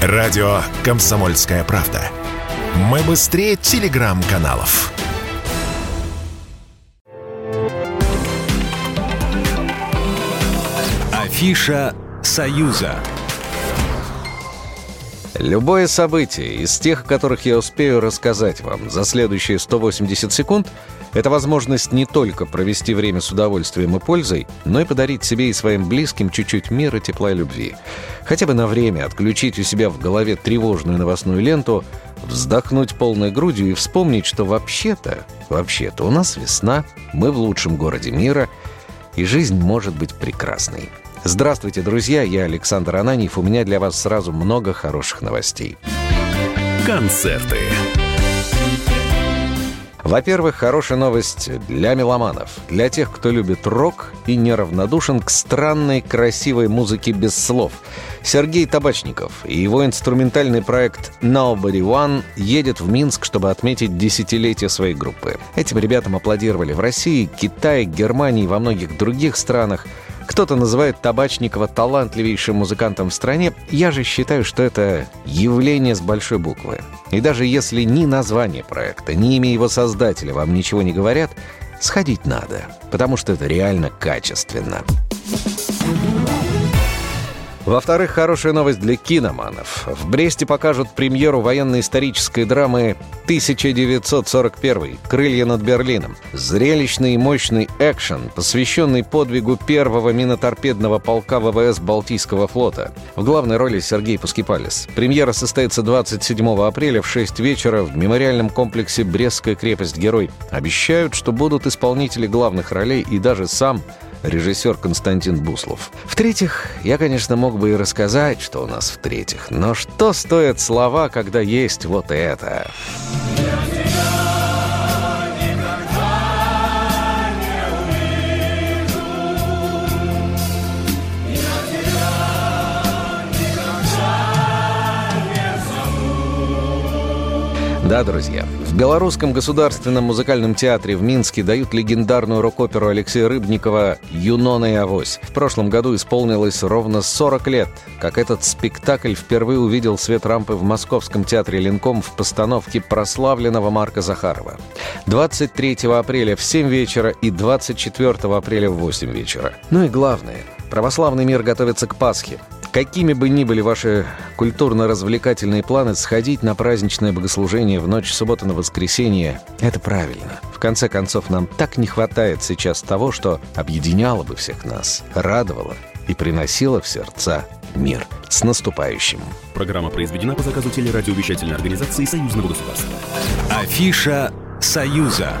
Радио «Комсомольская правда». Мы быстрее телеграм-каналов. Афиша «Союза». Любое событие из тех, о которых я успею рассказать вам за следующие 180 секунд, это возможность не только провести время с удовольствием и пользой, но и подарить себе и своим близким чуть-чуть мира, тепла и любви. Хотя бы на время отключить у себя в голове тревожную новостную ленту, вздохнуть полной грудью и вспомнить, что вообще-то, вообще-то у нас весна, мы в лучшем городе мира, и жизнь может быть прекрасной. Здравствуйте, друзья, я Александр Ананьев, у меня для вас сразу много хороших новостей. Концерты. Во-первых, хорошая новость для меломанов, для тех, кто любит рок и неравнодушен к странной красивой музыке без слов. Сергей Табачников и его инструментальный проект Nobody One едет в Минск, чтобы отметить десятилетие своей группы. Этим ребятам аплодировали в России, Китае, Германии и во многих других странах – кто-то называет Табачникова талантливейшим музыкантом в стране. Я же считаю, что это явление с большой буквы. И даже если ни название проекта, ни имя его создателя вам ничего не говорят, сходить надо, потому что это реально качественно. Во-вторых, хорошая новость для киноманов. В Бресте покажут премьеру военно-исторической драмы 1941 «Крылья над Берлином». Зрелищный и мощный экшен, посвященный подвигу первого миноторпедного полка ВВС Балтийского флота. В главной роли Сергей Пускипалис. Премьера состоится 27 апреля в 6 вечера в мемориальном комплексе «Брестская крепость-герой». Обещают, что будут исполнители главных ролей и даже сам режиссер Константин Буслов. В-третьих, я, конечно, мог бы и рассказать, что у нас в-третьих, но что стоят слова, когда есть вот это? Да, друзья, в Белорусском государственном музыкальном театре в Минске дают легендарную рок-оперу Алексея Рыбникова «Юнона и Авось». В прошлом году исполнилось ровно 40 лет, как этот спектакль впервые увидел свет рампы в Московском театре «Ленком» в постановке прославленного Марка Захарова. 23 апреля в 7 вечера и 24 апреля в 8 вечера. Ну и главное, православный мир готовится к Пасхе. Какими бы ни были ваши культурно-развлекательные планы, сходить на праздничное богослужение в ночь субботы на воскресенье – это правильно. В конце концов, нам так не хватает сейчас того, что объединяло бы всех нас, радовало и приносило в сердца мир. С наступающим! Программа произведена по заказу телерадиовещательной организации Союзного государства. Афиша «Союза».